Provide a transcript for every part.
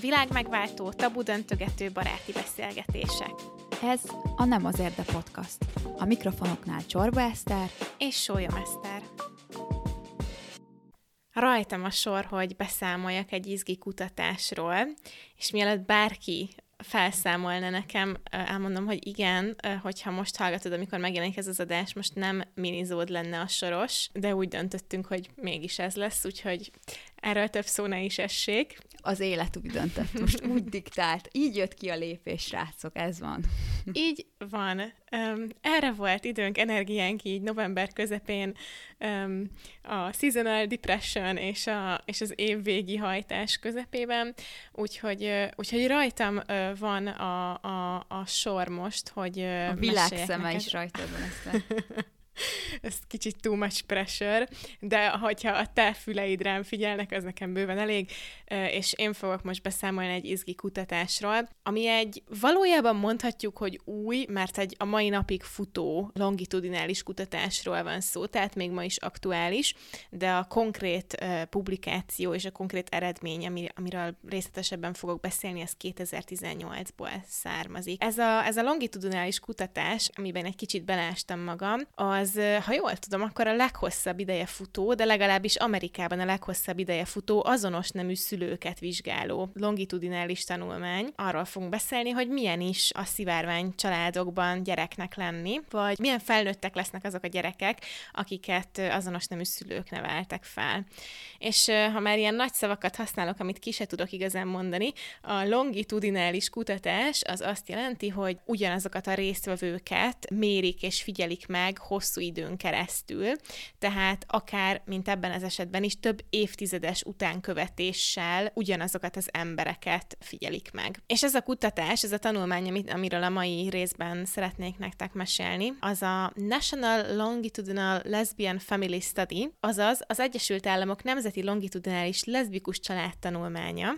Világ megváltó, tabu döntögető baráti beszélgetések. Ez a Nem az Érde Podcast. A mikrofonoknál Csorba Eszter és Sólyom Eszter. Rajtam a sor, hogy beszámoljak egy izgi kutatásról, és mielőtt bárki felszámolna nekem, elmondom, hogy igen, hogyha most hallgatod, amikor megjelenik ez az adás, most nem minizód lenne a soros, de úgy döntöttünk, hogy mégis ez lesz, úgyhogy erről több szó ne is essék az élet úgy döntött, most úgy diktált. Így jött ki a lépés, srácok, ez van. Így van. Um, erre volt időnk, energiánk így november közepén um, a seasonal depression és, a, és az évvégi hajtás közepében, úgyhogy, uh, úgyhogy rajtam uh, van a, a, a sor most, hogy uh, A világ szeme is rajtad van ezt. ez kicsit too much pressure, de hogyha a te füleid rám figyelnek, az nekem bőven elég, és én fogok most beszámolni egy izgi kutatásról, ami egy valójában mondhatjuk, hogy új, mert egy a mai napig futó longitudinális kutatásról van szó, tehát még ma is aktuális, de a konkrét publikáció és a konkrét eredmény, amiről részletesebben fogok beszélni, ez 2018-ból származik. Ez a, ez a longitudinális kutatás, amiben egy kicsit belástam magam, az az, ha jól tudom, akkor a leghosszabb ideje futó, de legalábbis Amerikában a leghosszabb ideje futó azonos nemű szülőket vizsgáló longitudinális tanulmány. Arról fogunk beszélni, hogy milyen is a szivárvány családokban gyereknek lenni, vagy milyen felnőttek lesznek azok a gyerekek, akiket azonos nemű szülők neveltek fel. És ha már ilyen nagy szavakat használok, amit ki se tudok igazán mondani, a longitudinális kutatás az azt jelenti, hogy ugyanazokat a résztvevőket mérik és figyelik meg hosszú hosszú időn keresztül, tehát akár, mint ebben az esetben is, több évtizedes utánkövetéssel ugyanazokat az embereket figyelik meg. És ez a kutatás, ez a tanulmány, amit, amiről a mai részben szeretnék nektek mesélni, az a National Longitudinal Lesbian Family Study, azaz az Egyesült Államok Nemzeti Longitudinális Leszbikus Családtanulmánya,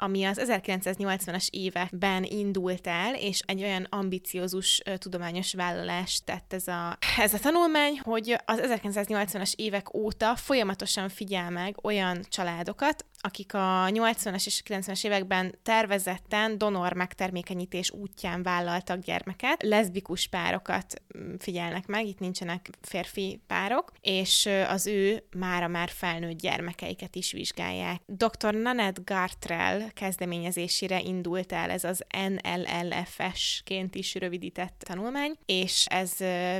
ami az 1980-as években indult el, és egy olyan ambiciózus tudományos vállalást tett ez a, ez a tanulmány, hogy az 1980-as évek óta folyamatosan figyel meg olyan családokat, akik a 80-as és 90-es években tervezetten donor megtermékenyítés útján vállaltak gyermeket, leszbikus párokat mm, figyelnek meg, itt nincsenek férfi párok, és az ő mára már felnőtt gyermekeiket is vizsgálják. Dr. Nanette Gartrell kezdeményezésére indult el ez az NLLFS-ként is rövidített tanulmány, és ez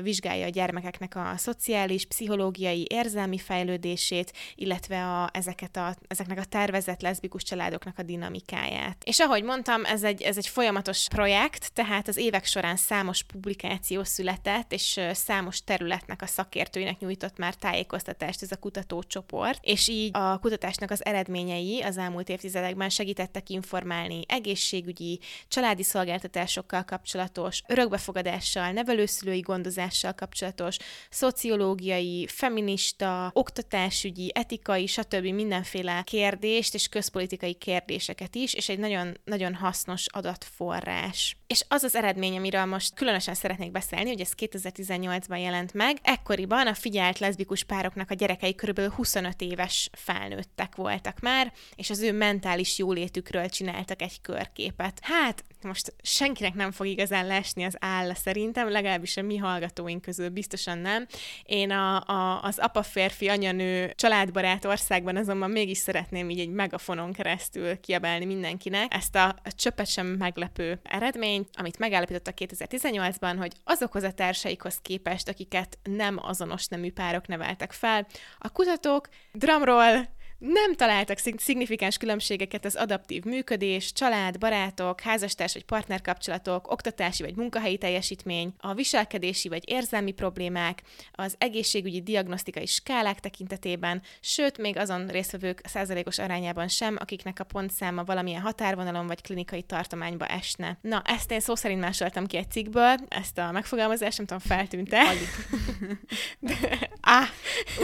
vizsgálja a gyermekeknek a szociális, pszichológiai, érzelmi fejlődését, illetve a, ezeket a, ezeknek a tervezett leszbikus családoknak a dinamikáját. És ahogy mondtam, ez egy, ez egy folyamatos projekt, tehát az évek során számos publikáció született, és számos területnek a szakértőinek nyújtott már tájékoztatást ez a kutatócsoport, és így a kutatásnak az eredményei az elmúlt évtizedekben segítettek informálni egészségügyi, családi szolgáltatásokkal kapcsolatos, örökbefogadással, nevelőszülői gondozással kapcsolatos, szociológiai, feminista, oktatásügyi, etikai, stb. mindenféle kérdés, kérdést és közpolitikai kérdéseket is, és egy nagyon, nagyon hasznos adatforrás. És az az eredmény, amiről most különösen szeretnék beszélni, hogy ez 2018-ban jelent meg, ekkoriban a figyelt leszbikus pároknak a gyerekei körülbelül 25 éves felnőttek voltak már, és az ő mentális jólétükről csináltak egy körképet. Hát, most senkinek nem fog igazán lesni az áll szerintem, legalábbis a mi hallgatóink közül biztosan nem. Én a, a, az apa férfi anyanő családbarát országban azonban mégis szeretném így egy megafonon keresztül kiabálni mindenkinek ezt a, a csöpet sem meglepő eredményt, amit megállapítottak 2018-ban, hogy azokhoz a társaikhoz képest, akiket nem azonos nemű párok neveltek fel, a kutatók drumroll nem találtak szignifikáns különbségeket az adaptív működés, család, barátok, házastárs vagy partnerkapcsolatok, oktatási vagy munkahelyi teljesítmény, a viselkedési vagy érzelmi problémák, az egészségügyi diagnosztikai skálák tekintetében, sőt, még azon résztvevők százalékos arányában sem, akiknek a pontszáma valamilyen határvonalon vagy klinikai tartományba esne. Na, ezt én szó szerint másoltam ki egy cikkből, ezt a megfogalmazást, nem tudom, feltűnt-e? De, á,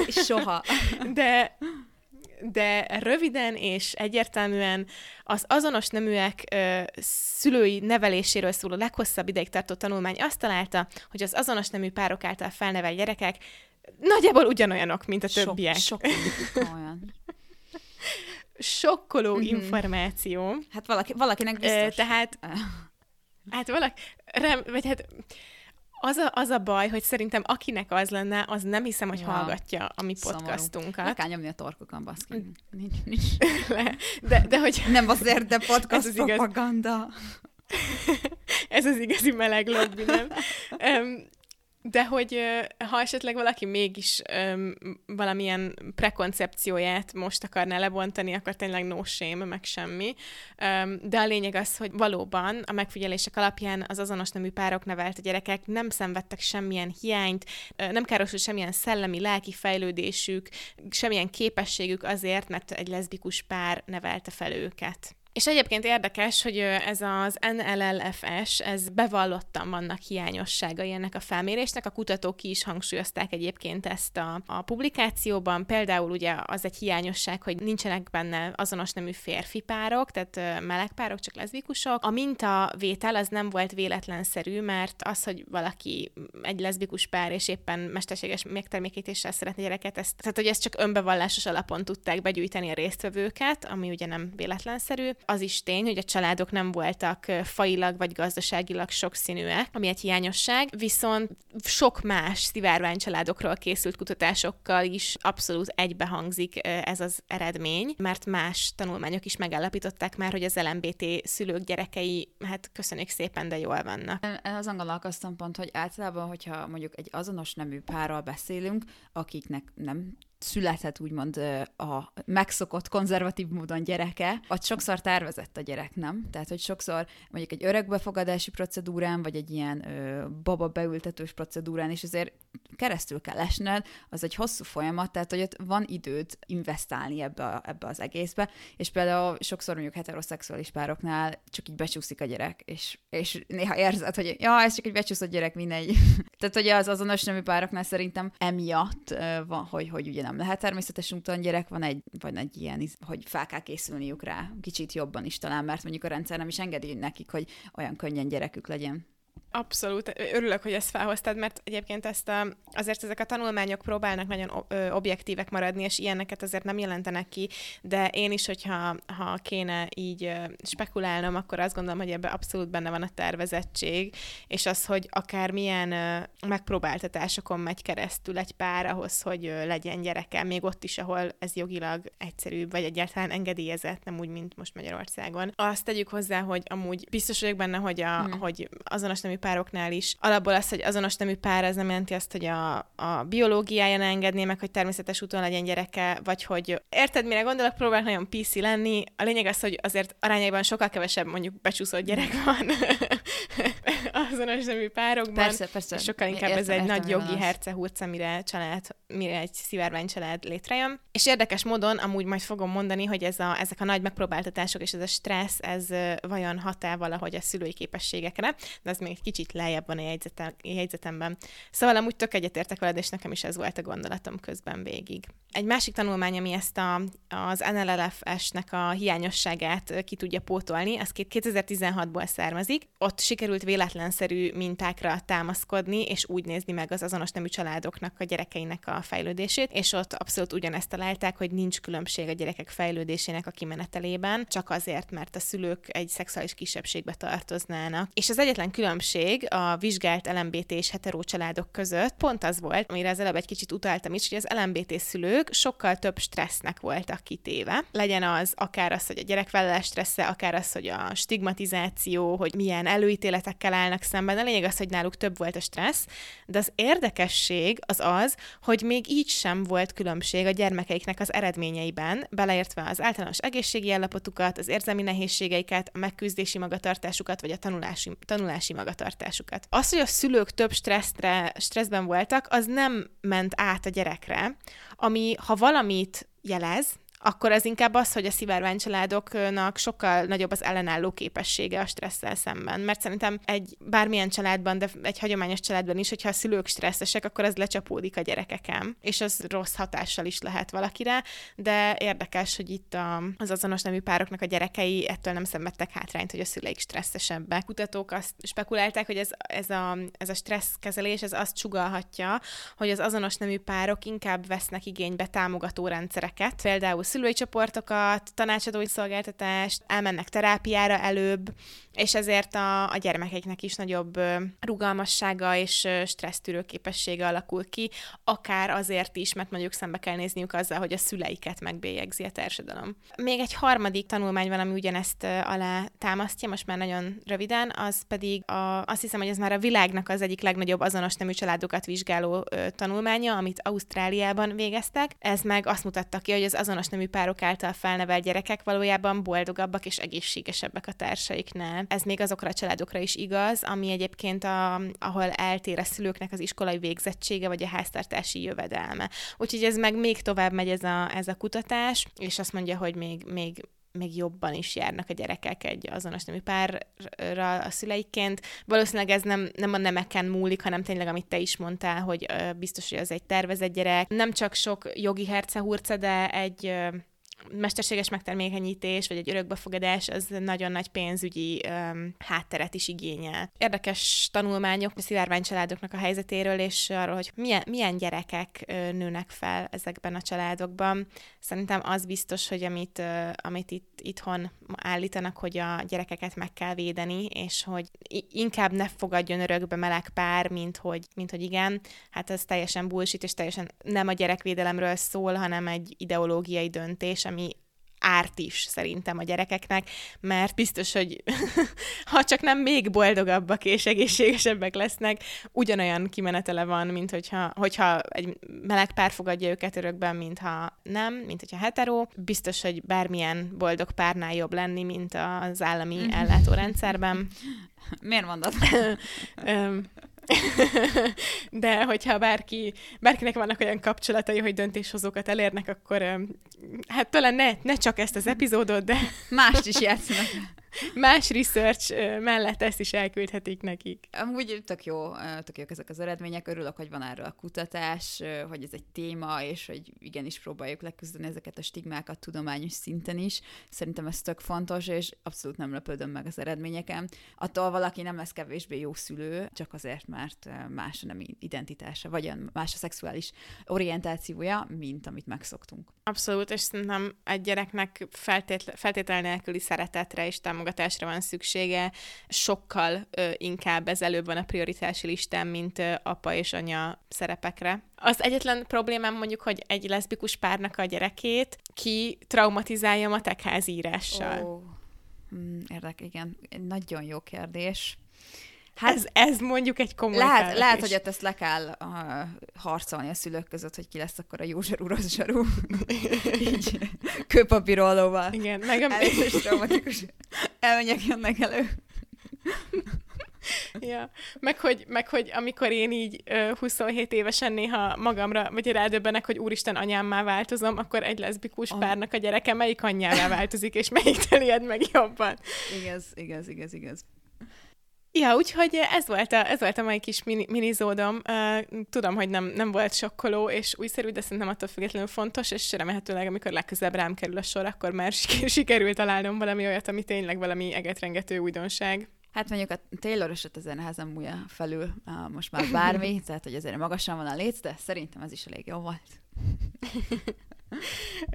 soha. De de röviden és egyértelműen az azonos neműek ö, szülői neveléséről szóló leghosszabb ideig tartó tanulmány azt találta, hogy az azonos nemű párok által felnevelt gyerekek nagyjából ugyanolyanok, mint a többiek. Sok, sok olyan. Sokkoló mm-hmm. információ. Hát valaki, valakinek biztos. Ö, tehát, hát valaki, rem, vagy hát az a, az a baj, hogy szerintem akinek az lenne, az nem hiszem, hogy ja. hallgatja a mi podcastunkat. Le kell nyomni a torkokon, baszki. Nincs, nincs. Le. De, de hogy... Nem azért, de podcast ez propaganda. ez az igazi meleg lobby, nem? Um, de hogy ha esetleg valaki mégis um, valamilyen prekoncepcióját most akarná lebontani, akkor tényleg no shame, meg semmi. Um, de a lényeg az, hogy valóban a megfigyelések alapján az azonos nemű párok nevelt gyerekek nem szenvedtek semmilyen hiányt, nem károsult semmilyen szellemi, lelki fejlődésük, semmilyen képességük azért, mert egy leszbikus pár nevelte fel őket. És egyébként érdekes, hogy ez az NLLFS, ez bevallottan vannak hiányosságai ennek a felmérésnek. A kutatók ki is hangsúlyozták egyébként ezt a, a publikációban. Például ugye az egy hiányosság, hogy nincsenek benne azonos nemű férfi párok, tehát meleg párok, csak leszbikusok. A mintavétel az nem volt véletlenszerű, mert az, hogy valaki egy leszbikus pár és éppen mesterséges megtermékítéssel szeretne gyereket, ezt, tehát hogy ezt csak önbevallásos alapon tudták begyűjteni a résztvevőket, ami ugye nem véletlenszerű az is tény, hogy a családok nem voltak failag vagy gazdaságilag sokszínűek, ami egy hiányosság, viszont sok más szivárvány családokról készült kutatásokkal is abszolút egybehangzik ez az eredmény, mert más tanulmányok is megállapították már, hogy az LMBT szülők gyerekei, hát köszönjük szépen, de jól vannak. Azon gondolkoztam pont, hogy általában, hogyha mondjuk egy azonos nemű párral beszélünk, akiknek nem született úgymond a megszokott konzervatív módon gyereke, ott sokszor tervezett a gyerek, nem? Tehát, hogy sokszor mondjuk egy örökbefogadási procedúrán, vagy egy ilyen ö, baba beültetős procedúrán, és azért keresztül kell esned, az egy hosszú folyamat, tehát, hogy ott van időt investálni ebbe, a, ebbe az egészbe, és például sokszor mondjuk heteroszexuális pároknál csak így becsúszik a gyerek, és, és néha érzed, hogy ja, ez csak egy becsúszott gyerek, mindegy. tehát, hogy az azonos nemű pároknál szerintem emiatt van, hogy, hogy ugye nem nem lehet természetes úton gyerek, van egy, vagy egy ilyen, hogy fel kell készülniük rá, kicsit jobban is talán, mert mondjuk a rendszer nem is engedi nekik, hogy olyan könnyen gyerekük legyen. Abszolút. Örülök, hogy ezt felhoztad, mert egyébként ezt a, azért ezek a tanulmányok próbálnak nagyon objektívek maradni, és ilyeneket azért nem jelentenek ki, de én is, hogyha ha kéne így spekulálnom, akkor azt gondolom, hogy ebben abszolút benne van a tervezettség, és az, hogy akár milyen megpróbáltatásokon megy keresztül egy pár ahhoz, hogy legyen gyereke, még ott is, ahol ez jogilag egyszerűbb, vagy egyáltalán engedélyezett, nem úgy, mint most Magyarországon. Azt tegyük hozzá, hogy amúgy biztos vagyok benne, hogy, a, hmm. hogy azonos nemű pároknál is. Alapból az, hogy azonos nemű pár, ez nem jelenti azt, hogy a, a biológiája ne engedné meg, hogy természetes úton legyen gyereke, vagy hogy érted, mire gondolok, próbálok nagyon PC lenni. A lényeg az, hogy azért arányaiban sokkal kevesebb mondjuk becsúszott gyerek van azonos nemű párokban. Persze, persze. Sokkal inkább értem, ez egy értem, nagy jogi hercehurc, amire, család, mire egy szivárvány család létrejön. És érdekes módon, amúgy majd fogom mondani, hogy ez a, ezek a nagy megpróbáltatások és ez a stressz, ez vajon hat-e valahogy a szülői képességekre, de ez még egy kicsit lejjebb van a jegyzetem, jegyzetemben. Szóval amúgy tök egyetértek veled, és nekem is ez volt a gondolatom közben végig. Egy másik tanulmány, ami ezt a, az NLLFS-nek a hiányosságát ki tudja pótolni, az 2016-ból származik. Ott sikerült véletlenszerű mintákra támaszkodni, és úgy nézni meg az azonos nemű családoknak a gyerekeinek a fejlődését, és ott abszolút ugyanezt találták, hogy nincs különbség a gyerekek fejlődésének a kimenetelében, csak azért, mert a szülők egy szexuális kisebbségbe tartoznának. És az egyetlen különbség a vizsgált LMBT és hetero családok között pont az volt, amire az előbb egy kicsit utaltam is, hogy az LMBT szülők sokkal több stressznek voltak kitéve. Legyen az akár az, hogy a gyerekvállalás stressze, akár az, hogy a stigmatizáció, hogy milyen előítéletekkel állnak szemben. A lényeg az, hogy náluk több volt a stressz, de az érdekesség az az, hogy még így sem volt különbség a gyermekeiknek az eredményeiben, beleértve az általános egészségi állapotukat, az érzelmi nehézségeiket, a megküzdési magatartásukat, vagy a tanulási, tanulási magatartásukat. Az, hogy a szülők több stresszre, stresszben voltak, az nem ment át a gyerekre, ami ha valamit jelez, akkor az inkább az, hogy a szivárvány családoknak sokkal nagyobb az ellenálló képessége a stresszel szemben. Mert szerintem egy bármilyen családban, de egy hagyományos családban is, hogyha a szülők stresszesek, akkor az lecsapódik a gyerekeken, és az rossz hatással is lehet valakire, de érdekes, hogy itt a, az azonos nemű pároknak a gyerekei ettől nem szenvedtek hátrányt, hogy a szüleik stresszesebbek. Kutatók azt spekulálták, hogy ez, ez, a, ez a stresszkezelés, ez azt sugalhatja, hogy az azonos nemű párok inkább vesznek igénybe támogató rendszereket, például szülői csoportokat, tanácsadói szolgáltatást, elmennek terápiára előbb, és ezért a, a gyermekeiknek is nagyobb rugalmassága és stressztűrő képessége alakul ki, akár azért is, mert mondjuk szembe kell nézniük azzal, hogy a szüleiket megbélyegzi a társadalom. Még egy harmadik tanulmány van, ami ugyanezt alá támasztja, most már nagyon röviden, az pedig a, azt hiszem, hogy ez már a világnak az egyik legnagyobb azonos nemű családokat vizsgáló tanulmánya, amit Ausztráliában végeztek. Ez meg azt mutatta ki, hogy az azonos nemű párok által felnevelt gyerekek valójában boldogabbak és egészségesebbek a társaiknál. Ez még azokra a családokra is igaz, ami egyébként, a, ahol eltér a szülőknek az iskolai végzettsége vagy a háztartási jövedelme. Úgyhogy ez meg még tovább megy ez a, ez a kutatás, és azt mondja, hogy még, még még jobban is járnak a gyerekek egy azonos nemű párra a szüleikként. Valószínűleg ez nem, nem a nemeken múlik, hanem tényleg, amit te is mondtál, hogy biztos, hogy az egy tervezett gyerek. Nem csak sok jogi hercehurca, de egy mesterséges megtermékenyítés, vagy egy örökbefogadás, az nagyon nagy pénzügyi um, hátteret is igényel. Érdekes tanulmányok a szivárvány családoknak a helyzetéről, és arról, hogy milyen, milyen gyerekek uh, nőnek fel ezekben a családokban. Szerintem az biztos, hogy amit, uh, amit itt itthon állítanak, hogy a gyerekeket meg kell védeni, és hogy inkább ne fogadjon örökbe meleg pár, mint hogy, mint hogy igen, hát ez teljesen bullshit, és teljesen nem a gyerekvédelemről szól, hanem egy ideológiai döntés, ami árt is szerintem a gyerekeknek, mert biztos, hogy ha csak nem még boldogabbak és egészségesebbek lesznek, ugyanolyan kimenetele van, mint hogyha, hogyha egy meleg pár fogadja őket örökben, mintha nem, mint hogyha hetero. Biztos, hogy bármilyen boldog párnál jobb lenni, mint az állami ellátórendszerben. Miért mondod? De hogyha bárki, bárkinek vannak olyan kapcsolatai, hogy döntéshozókat elérnek, akkor hát talán ne, ne csak ezt az epizódot, de... Mást is játszanak más research mellett ezt is elküldhetik nekik. Amúgy tök jó, tök jók ezek az eredmények. Örülök, hogy van erről a kutatás, hogy ez egy téma, és hogy igenis próbáljuk leküzdeni ezeket a stigmákat tudományos szinten is. Szerintem ez tök fontos, és abszolút nem lepődöm meg az eredményeken. Attól valaki nem lesz kevésbé jó szülő, csak azért, mert más a nem identitása, vagy más a szexuális orientációja, mint amit megszoktunk. Abszolút, és szerintem egy gyereknek feltétlen, feltétel nélküli szeretetre és támogatásra támogatásra van szüksége, sokkal ö, inkább ez előbb van a prioritási listán, mint ö, apa és anya szerepekre. Az egyetlen problémám mondjuk, hogy egy leszbikus párnak a gyerekét ki traumatizálja matekházīrással. Oh. Hmm, érdek, igen. Nagyon jó kérdés. Hát ez, ez mondjuk egy komoly Lehet, lehet hogy ezt le kell uh, harcolni a szülők között, hogy ki lesz akkor a jó zsarú, rossz zsarú. Így kőpapírolóval. Igen, meg a... Először traumatikus elmegyek jönnek elő. Ja, meg hogy, meg hogy amikor én így uh, 27 évesen néha magamra, vagy rádöbbenek, hogy úristen anyámmá változom, akkor egy leszbikus oh. párnak a gyereke melyik anyjává változik, és melyik telied meg jobban. Igaz, igaz, igaz, igaz. Ja, úgyhogy ez volt a, ez volt a mai kis mini, minizódom. Tudom, hogy nem, nem volt sokkoló és újszerű, de szerintem attól függetlenül fontos, és remélhetőleg, amikor legközelebb rám kerül a sor, akkor már sikerült találnom valami olyat, ami tényleg valami egetrengető újdonság. Hát mondjuk a Taylor eset ezen nehezen múlja felül most már bármi, tehát hogy azért magasan van a léc, de szerintem ez is elég jó volt.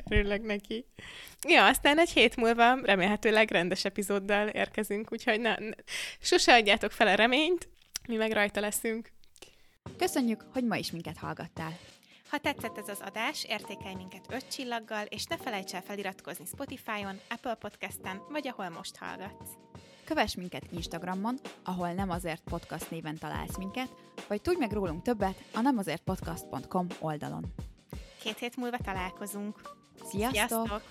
Örülök neki. Ja, aztán egy hét múlva remélhetőleg rendes epizóddal érkezünk, úgyhogy ne, sose adjátok fel a reményt, mi meg rajta leszünk. Köszönjük, hogy ma is minket hallgattál. Ha tetszett ez az adás, értékelj minket öt csillaggal, és ne felejts el feliratkozni Spotify-on, Apple Podcast-en, vagy ahol most hallgatsz. Kövess minket Instagramon, ahol nem azért podcast néven találsz minket, vagy tudj meg rólunk többet a nemazértpodcast.com oldalon. Két hét múlva találkozunk. Sziasztok! Sziasztok!